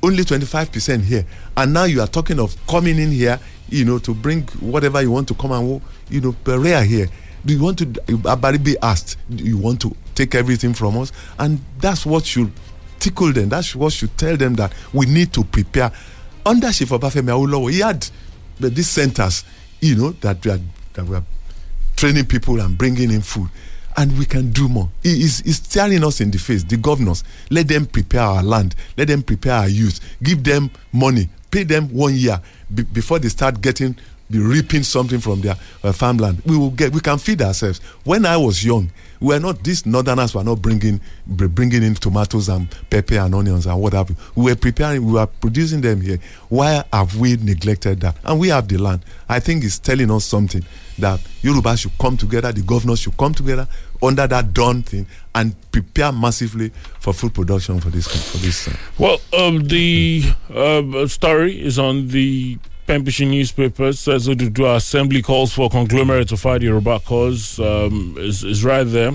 Only 25% here. And now you are talking of coming in here, you know, to bring whatever you want to come and, you know, rare here. Do you want to, Abaribe asked, do you want to take everything from us? And that's what should tickle them. That's what should tell them that we need to prepare. Under Chief Obafemi Awolowo, he had the, these centers, you know, that we are, that we are training people and bringing in food. And we can do more. He is he's staring us in the face, the governors. Let them prepare our land. Let them prepare our youth. Give them money. Pay them one year be- before they start getting, be reaping something from their uh, farmland. We will get. We can feed ourselves. When I was young, we were not. These northerners were not bringing bringing in tomatoes and pepper and onions and what have you. We were preparing. We were producing them here. Why have we neglected that? And we have the land. I think it's telling us something that Yoruba should come together, the governors should come together under that dawn thing and prepare massively for food production for this for this. Uh, Well, um, the uh, story is on the Pen Pushing newspaper. It Says Oduduwa Assembly calls for conglomerate to fight Yoruba cause. Um, is, is right there.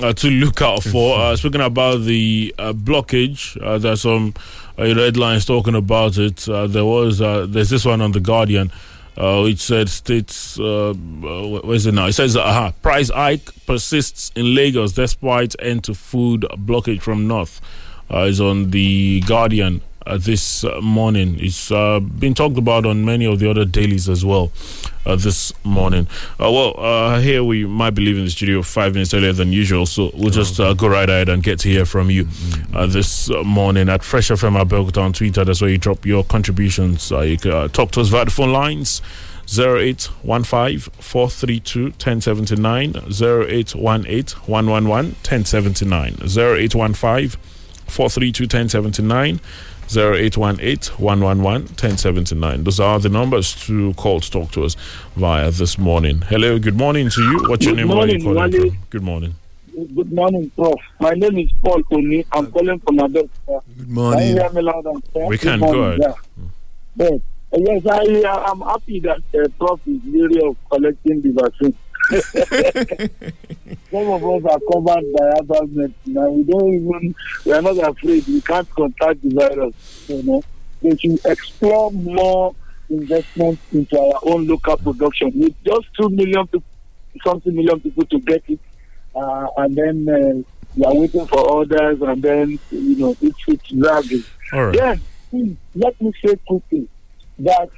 Uh, to look out for. Uh, speaking about the uh, blockage, uh, there's some uh, headlines talking about it. Uh, there was uh, there's this one on the Guardian. Uh, which said states uh, uh, where is it now? It says uh, price hike persists in Lagos despite end to food blockage from north. Uh, is on the Guardian uh, this uh, morning. It's uh, been talked about on many of the other dailies as well uh, this morning. Uh, well, uh, here we might be leaving the studio five minutes earlier than usual, so we'll just uh, go right ahead and get to hear from you uh, this morning at Fresh FM Abeokuta on Twitter. That's where you drop your contributions. Uh, you can uh, talk to us via the phone lines. 0815 432 1079 0818 111 1079 0815 432 1079 0818 111 1079. Those are the numbers to call to talk to us via this morning. Hello, good morning to you. What's your Good name? Where are you morning, calling from? Good morning. Good morning, Prof. My name is Paul Oni. I'm calling from Abeokuta. good Can you morning. hear me loud and clear? We Good can, morning, go ahead. yeah. Yes, uh, yes I, uh, I'm happy that uh, Prof is leery of collecting the vaccine. Some of us are covered by medicine and we don't even, we are not afraid. We can't contact the virus. You know, we should explore more investment into our own local production. With just 2 million people, something million people to get it, uh, and then uh, we are waiting for others, and then, you know, it's, it's dragging. Right. Then, please, let me say quickly that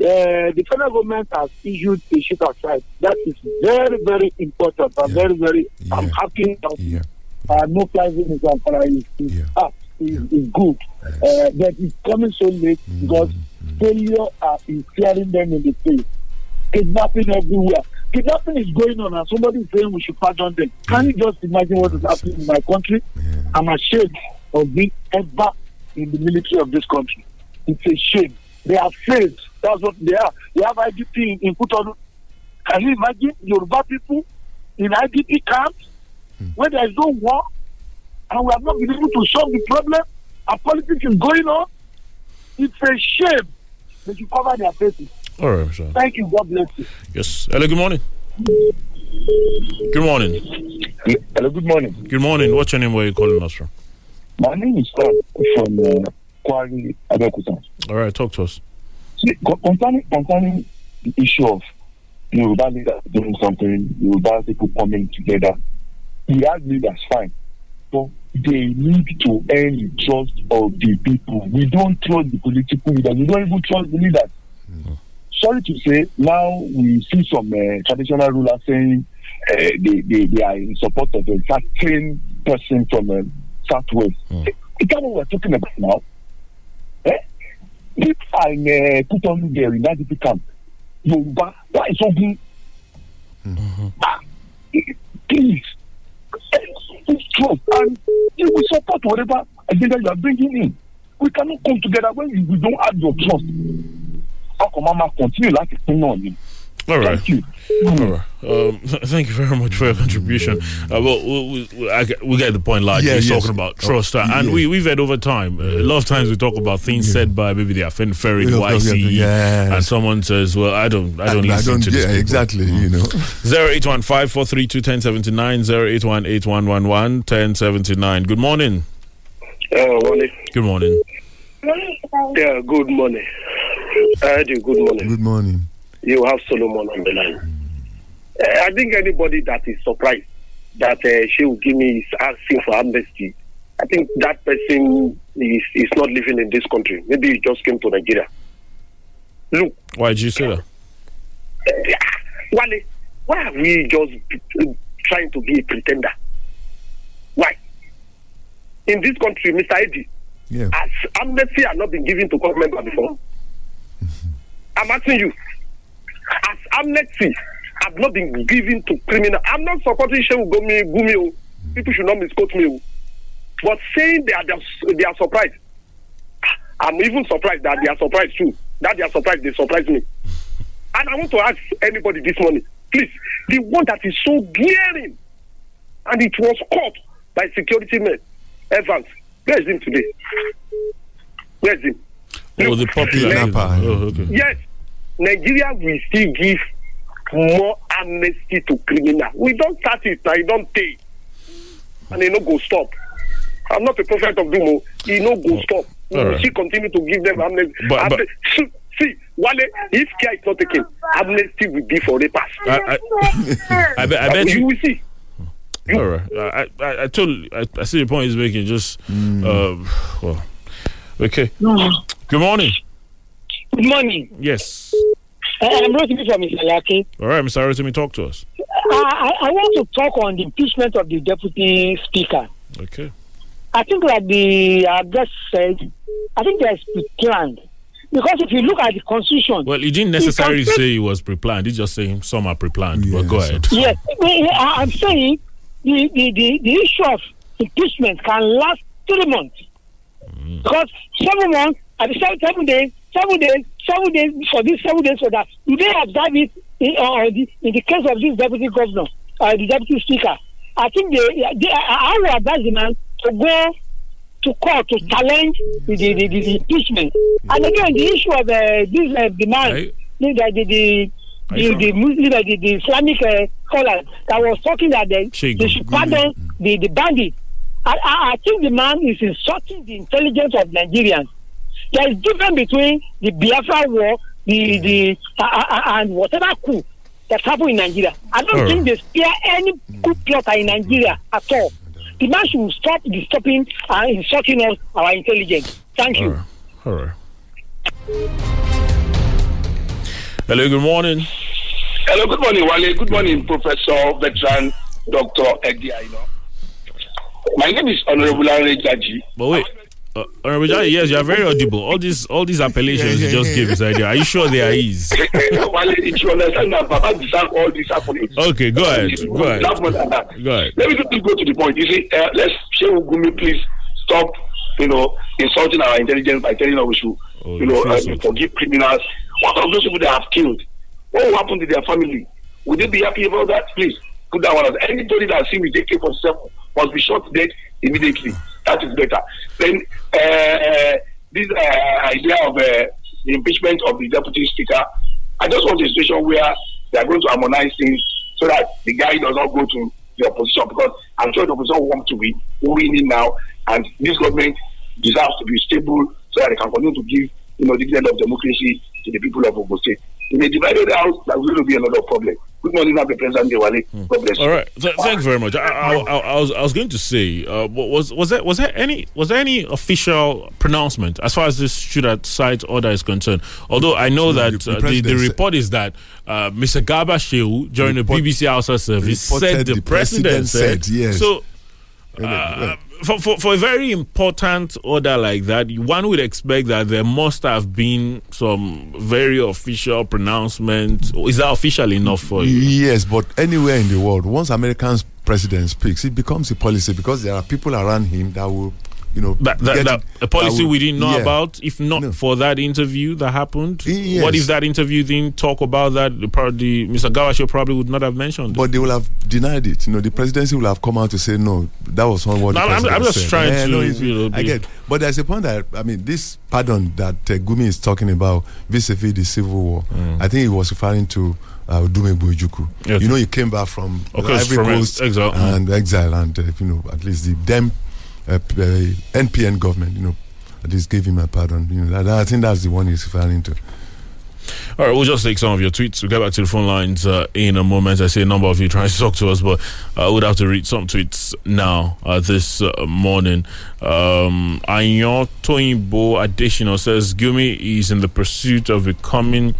uh, the federal government has issued a shoot aside. That is very, very important I'm very, very. I'm happy that Yeah. uh, no pricing in Zamfara is, is, Yeah. up, is, is good. Uh, but it's coming so late because failure uh, is staring them in the face. Kidnapping everywhere. Kidnapping is going on, and somebody is saying we should pardon them. Can you just imagine what is happening in my country? I'm ashamed of being ever in the military of this country. It's a shame. They are failed. That's what they are. They have IDP in, in Cotonou. Can you imagine Yoruba people in IDP camps where there is no war and we have not been able to solve the problem and politics is going on? It's a shame. They you cover their faces. All right, sir. Thank you. God bless you. Yes. Hello, good morning. Good morning. Hello, good morning. Good morning. What's your name? Where are you calling us from? My name is Frank from uh, Abeokuta. All right, talk to us. See, concerning, concerning the issue of Yoruba leaders doing something, Yoruba people coming together, we have leaders, fine. But they need to earn the trust of the people. We don't trust the political leaders. We don't even trust the leaders. Sorry to say, now we see some uh, traditional rulers saying uh, they, they, they are in support of a certain person from uh, Southwest. Mm. Is that what we're talking about now? If I uh, put on there in that camp, Yoruba, why is so good? Ah, please, it's trust and will support whatever agenda you are bringing in. We cannot come together when we, we don't have your trust. How come Mama continue like a thing on you? All right. Thank you. All right. Um, thank you very much for your contribution. Uh, well, we, we, I get, we get the point, largely. Yeah, He's yes. talking about trust, uh, and yeah. we we've had over time. Uh, a lot of times we talk about things said by maybe the Afenifere Yeah, YC, yes. and someone says, "Well, I don't, I don't I listen don't to yeah, this." people." exactly. You know. Zero eight one five four three two ten seventy nine zero eight one eight one one one ten seventy nine. Good morning. Uh, morning. Good morning. Yeah, good morning. I do good morning. Good morning. You have Solomon on the line. Uh, I think anybody that is surprised that uh, she will give me is asking for amnesty. I think that person is, is not living in this country. Maybe he just came to Nigeria. Look, Why did you say that? Wale, why are we just uh, trying to be a pretender? Why? In this country, Mr. Eddie, Yeah. has amnesty have not been given to court members before? I'm asking you, has amnesty have not been given to criminal? I'm not supporting Shehu Gumi, Gumi. People should not misquote me. But saying they are, they are surprised, ah, I'm even surprised that they are surprised too. That they are surprised, they surprise me. And I want to ask anybody this morning, please, the one that is so glaring, and it was caught by security men, Evans, where is him today? Where is him? Oh, the popular. Kidnapper. Oh, okay. Yes, Nigeria will still give more amnesty to criminals. We don't start it now, you don't pay. And they no go stop. I'm not a prophet of doom. oh. He no go stop. We right. still continue to give them amnesty. But- but- Amne- see, see, Wale, if care is not taken, amnesty will be for rapers. I, I, I, bet, I bet you you. will see. All right. I, I, I totally. I, I see the point he's making. Just, um, well, okay. Good morning. Good morning. Yes. Uh, I'm Rotimi from Isalaki. All right, Mr. Rotimi, talk to us. I, I, I want to talk on the impeachment of the deputy speaker. Okay. I think like the uh, guest said, I think there's planned. Because if you look at the constitution, Well, he didn't necessarily say he was pre-planned. He just saying some are pre-planned. but go ahead. yes, I- I'm saying the, the, the, the issue of impeachment can last three months. Because seven months, at the seven, seven days, seven days, seven days for this, seven days for that. You they observe it in, uh, the, in the case of this deputy governor, uh, the deputy speaker. I think they, they I will advise the man to go to court to challenge the, the, the, the impeachment. And again, the issue of uh, this uh, demand, the, the, the, the the, the Muslim, the, the Islamic uh, scholars that was talking that they, they should pardon the, the bandit. I, I, I think the man is insulting the intelligence of Nigerians. There is difference between the Biafra war, the the uh, uh, uh, and whatever coup that happened in Nigeria. I don't Alright. think they spare any coup plotter in Nigeria at all. The man should stop disturbing and insulting us, our intelligence. Thank you. All right. Hello, good morning. Hello, good morning, Wale. Good morning, Professor, veteran, Dr. Eddie Aino. My name is Honorable Larry Jaji. But wait. Uh, yes, you are very audible. All these all these appellations you just gave us idea. Are you sure they are his? Wale, if you understand that Baba deserve all this happening. Okay, go ahead. Go ahead. Deserve more than that. Go ahead. Let me just go to the point. You see, uh, let's, Shehu Gumi, please stop, you know, insulting our intelligence by telling us we should, Oh, you know, uh, forgive criminals. What of those people they have killed? What will happen to their family? Would they be happy about that? Please put that one out. Anybody that seen with AK 47 must be shot dead immediately. That is better. Then uh, this uh, idea of uh, the impeachment of the deputy speaker, I just want a situation where they are going to harmonize things so that the guy does not go to the opposition because I'm sure the opposition wants to be winning now, and this government deserves to be stable so that they can continue to give you know the dividend of democracy to the people of Ogun State. In a divided house, that's going to be another problem. Good morning, Mr. President Dewale. God bless you. All right. Th- thank you very much. I, I, I, I was I was going to say, uh, was was there was there any was there any official pronouncement as far as this shooter site order is concerned? Although I know that the uh, the, the report is that uh, Mr. Garba Shehu during Report- the BBC Hausa service said the, the president, president said, said, yes. So. Uh, for, for, for a very important order like that, one would expect that there must have been some very official pronouncement. Is that official enough for you? Yes, but anywhere in the world, once American president speaks, it becomes a policy because there are people around him that will you know, That, that, get- that a policy that we didn't know yeah. about. If not for that interview that happened, yes. what if that interview didn't talk about that? The Probably Mr. Garba Shehu probably would not have mentioned. it. But they will have denied it. You know, the presidency will have come out to say no. That was not what. No, the I'm- I'm just said. trying Eh, to, no, you know, I get, but there's a point that I mean, this pardon that uh, Gumi is talking about vis-a-vis the civil war. I think he was referring to uh, Odumegwu Ojukwu. Mm. Yeah. You know, he came back from Of Ivory Coast exile. and exile, and uh, you know, at least the them uh, uh, NPN government, you know, at least gave him a pardon. You know, that, I think that's the one he's referring to. All right, we'll just take some of your tweets. We'll get back to the phone lines uh, in a moment. I see a number of you trying to talk to us, but I would have to read some tweets now uh, this uh, morning. Um, Ayon Toyinbo Adeshino says Gumi is in the pursuit of becoming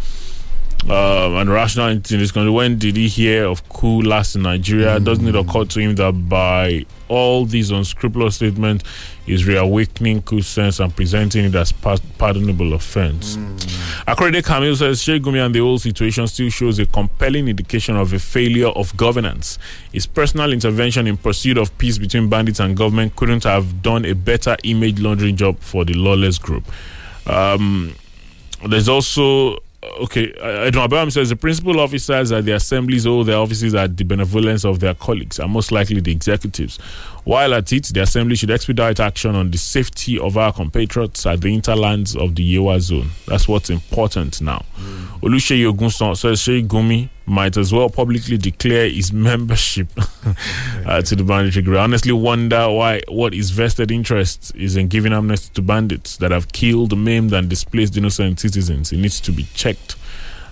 um, and rationality in this country. When did he hear of coup last in Nigeria? Doesn't it occur to him that by all these unscrupulous statements, he's reawakening coup sense and presenting it as pa- pardonable offense? Akrede Camille says Sheikh Gumi and the whole situation still shows a compelling indication of a failure of governance. His personal intervention in pursuit of peace between bandits and government couldn't have done a better image laundering job for the lawless group. Um, there's also Uh, okay. Uh, Edwin Abraham says the principal officers at the assemblies hold their offices at the benevolence of their colleagues, and most likely the executives. While at it, the assembly should expedite action on the safety of our compatriots at the interlands of the Yewa zone. That's what's important now. Mm. Oluseyi Ogunson says Sheikh Gumi might as well publicly declare his membership uh, to the banditry group. I honestly wonder why what his vested interest is in giving amnesty to bandits that have killed, maimed, and displaced innocent citizens. It needs to be checked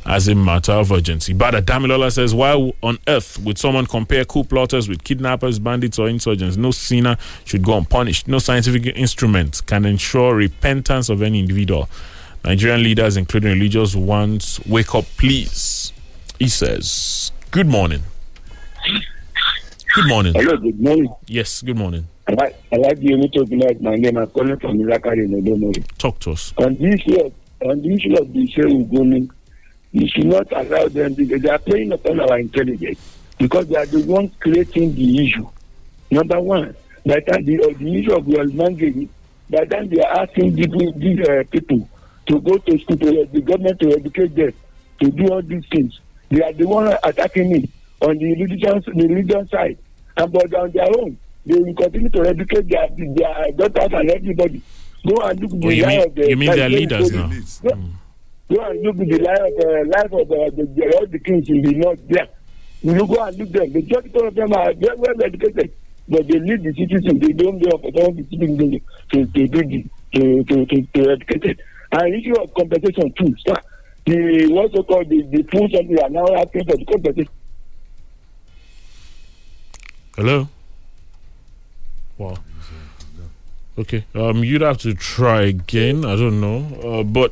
as a matter of urgency. But Damilola says, why on earth would someone compare coup plotters with kidnappers, bandits, or insurgents? No sinner should go unpunished. No scientific instrument can ensure repentance of any individual. Nigerian leaders, including religious ones, wake up, please. He says, Good morning. Good morning. Hello, good morning. Yes, good morning. I like, I like the unit of tonight. My name is calling from Irakari in Odomori. Talk to us. On the issue of, on the issue of the Shehu Gumi, you should not allow them because they are playing upon our intelligence because they are the ones creating the issue. Number one, by the time the, uh, the issue of the Almajiri, by the time they are asking people, these uh, people to go to school, to the government to educate them, to do all these things, they are the one attacking me on the religion, the religion side. And but on their own, they will continue to educate their, their daughters and everybody. Go and look Oh, the mean, of the you mean their leaders now? Go, go and look the life of uh, life of uh, the, the, all the kings in the north there. You go and look them. The majority of them are very well educated, but they lead the citizens. They don't for all the citizens to to to the to to to, to educate it. And issue of compensation too. Sir, the what's so called the the food something are now asking for the compensation. Hello? Wow. Okay. Um, you'd have to try again. I don't know. Uh, but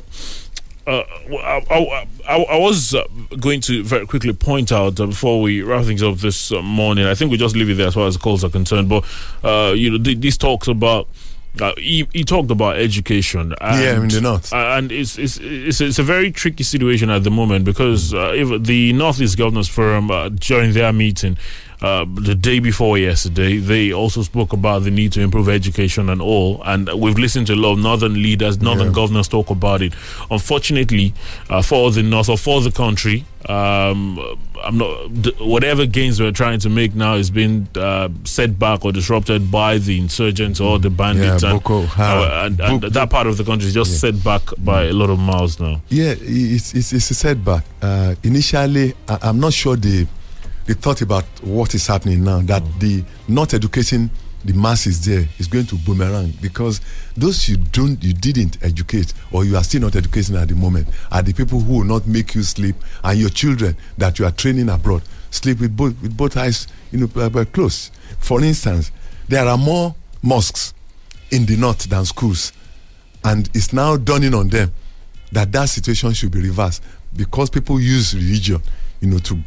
uh, I, I, I, I was uh, going to very quickly point out uh, before we wrap things up this uh, morning. I think we just leave it there as far as calls are concerned. But uh, you know, th- these talks about. Uh, he, he talked about education. And, Yeah, in the north. uh, and it's, it's it's it's a very tricky situation at the moment because uh, if the Northeast Governors Forum uh, during their meeting uh, the day before yesterday, they also spoke about the need to improve education and all. And we've listened to a lot of northern leaders, northern governors talk about it. Unfortunately, uh, for the north or for the country, um, I'm not whatever gains we're trying to make now is being uh, set back or disrupted by the insurgents or the bandits, Yeah, and, Boko uh, and, and that part of the country is just set back by a lot of miles now. Yeah, it's, it's, it's a setback. Uh, initially, I, I'm not sure they they thought about what is happening now. That the not educating the masses there is going to boomerang because those you don't you didn't educate or you are still not educating at the moment are the people who will not make you sleep and your children that you are training abroad sleep with both with both eyes you know uh, uh, closed. For instance, there are more mosques in the north than schools and it's now dawning on them that that situation should be reversed because people use religion, you know, to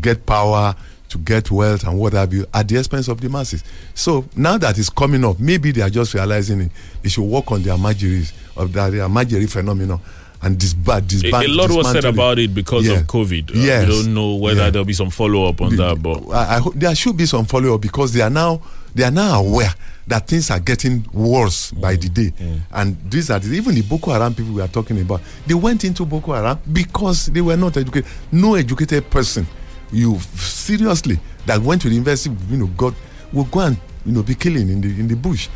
get power, to get wealth, and what have you, at the expense of the masses. So now that it's coming up, maybe they are just realizing it. They should work on their margeries of their margery phenomenon and disband. A, disband a lot was said about it because Yeah. of COVID. Uh, Yes. We don't know whether Yeah. there'll be some follow up on that, but I, I hope there should be some follow up because they are now they are now aware that things are getting worse by the day. And these are the, even the Boko Haram people we are talking about. They went into Boko Haram because they were not educated. No educated person, you seriously that went to the university, you know, got will go and you know be killing in the in the bush.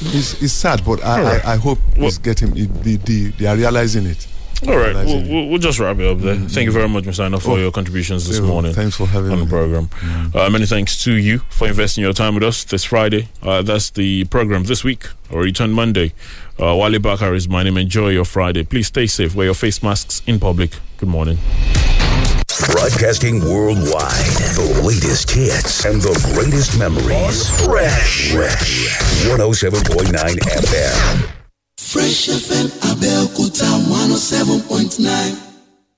It's, it's sad, but I, right. I, I hope it's getting the, the, they are realizing it. All right, we'll, we'll, we'll just wrap it up there. Thank you very much, Mr. Anna, for Oh, your contributions this morning. thanks for having on the me. program. Uh, many thanks to you for investing your time with us this Friday. Uh, that's the program this week, or return Monday. Uh, Wale Bakar is my name. Enjoy your Friday. Please stay safe. Wear your face masks in public. Good morning. Broadcasting worldwide. The latest hits and the greatest memories. Fresh. Fresh. 107.9 FM. Fresh FM Abẹ́òkúta one oh seven point nine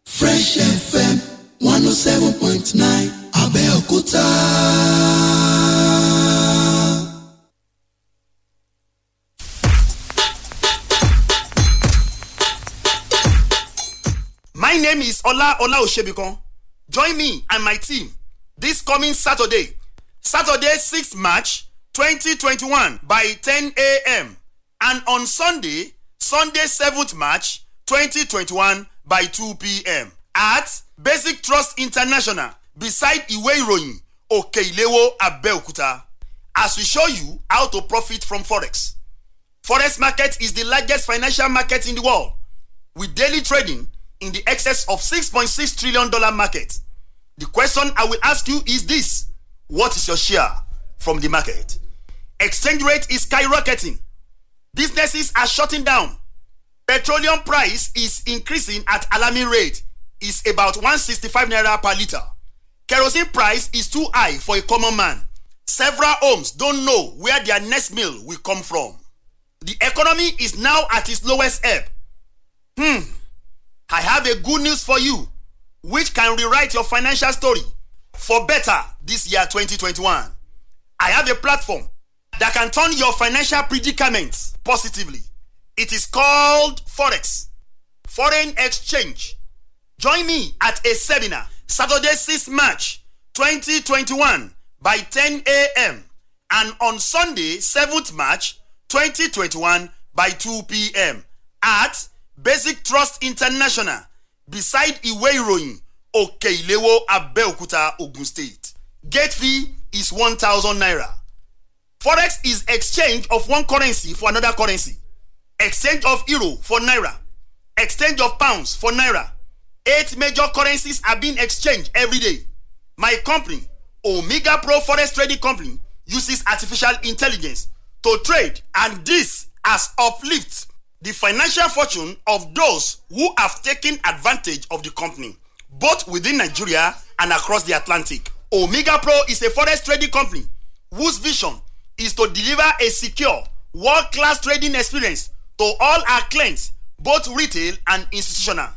Fresh FM one oh seven point nine Abẹ́òkúta. My name is Ola Ola Oshebikon. Join me and my team this coming Saturday, Saturday 6th March 2021 by 10 a.m. and on Sunday, Sunday 7th March 2021 by 2 p.m. at Basic Trust International beside Iwe Iroyin, Okeilewo, Abeokuta as we show you how to profit from Forex. Forex market is the largest financial market in the world with daily trading in the excess of 6.6 trillion dollar market. The question I will ask you is this: What is your share from the market? Exchange rate is skyrocketing. Businesses are shutting down. Petroleum price is increasing at alarming rate. Is about 165 naira per liter. Kerosene price is too high for a common man. Several homes don't know where their next meal will come from. The economy is now at its lowest ebb. Hmm. I have a good news for you, which can rewrite your financial story for better this year 2021. I have a platform that can turn your financial predicaments positively. It is called Forex, Foreign Exchange. Join me at a seminar Saturday 6 March 2021 by 10 a.m. and on Sunday 7th March 2021 by 2 p.m. at Basic Trust International beside Iwe Iroyin, Okeilewo, Abeokuta, Ogun State. Gate fee is 1000 naira. Forex is exchange of one currency for another currency. Exchange of euro for naira. Exchange of pounds for naira. Eight major currencies are being exchanged every day. My company, Omega Pro Forex Trading Company, uses artificial intelligence to trade, and this has uplifted the financial fortune of those who have taken advantage of the company, both within Nigeria and across the Atlantic. Omega Pro is a forex trading company whose vision is to deliver a secure, world class trading experience to all our clients, both retail and institutional.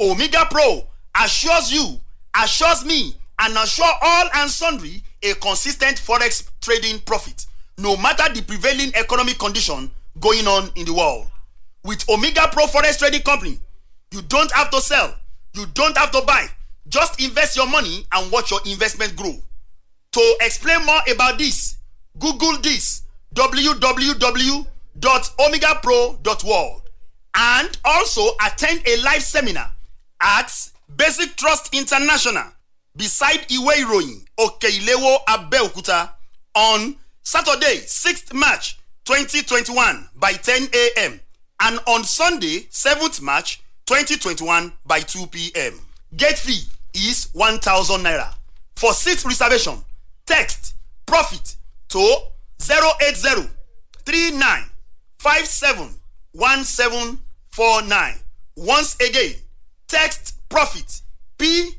Omega Pro assures you, assures me, and assure all and sundry a consistent forex trading profit, no matter the prevailing economic condition going on in the world. With Omega Pro Forex Trading Company, you don't have to sell, you don't have to buy. Just invest your money and watch your investment grow. To explain more about this, Google this www.omegapro.world and also attend a live seminar at Basic Trust International beside Iwe Iroyin, Okeilewo, Abeokuta on Saturday, 6th March 2021 by 10 a.m. and on Sunday, 7th March 2021 by 2 p.m. Gate fee is 1000 naira. For seat reservation, text profit to 080 39 57 1749. Once again, text profit P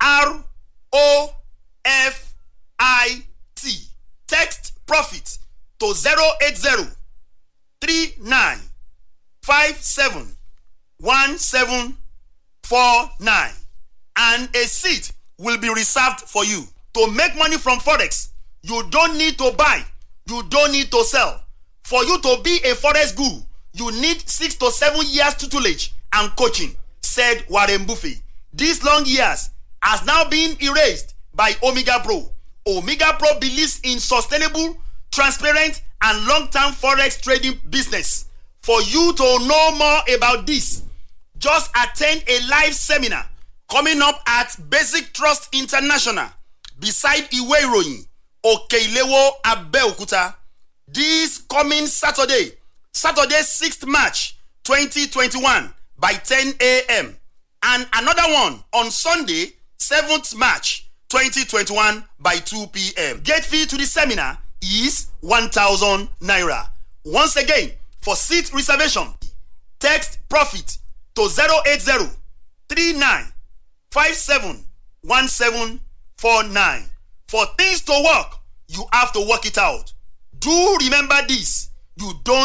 R O F I T. Text profit to 080 39 57 1749 and a seat will be reserved for you. To make money from Forex, you don't need to buy, you don't need to sell. For you to be a Forex guru, you need six to seven years tutelage and coaching, said Warren Buffett. These long years has now been erased by Omega Pro. Omega Pro believes in sustainable transparent and long-term forex trading business. For you to know more about this, just attend a live seminar coming up at Basic Trust International beside Iwe Iroyin, Okeilewo, Abeokuta. This coming Saturday, Saturday 6th March 2021 by 10 a.m. And another one on Sunday 7th March 2021 by 2 p.m. Gate fee to the seminar is 1000 naira. Once again, for seat reservation, text profit to 080 39 57 1749. For things to work, you have to work it out. Do remember this. You don't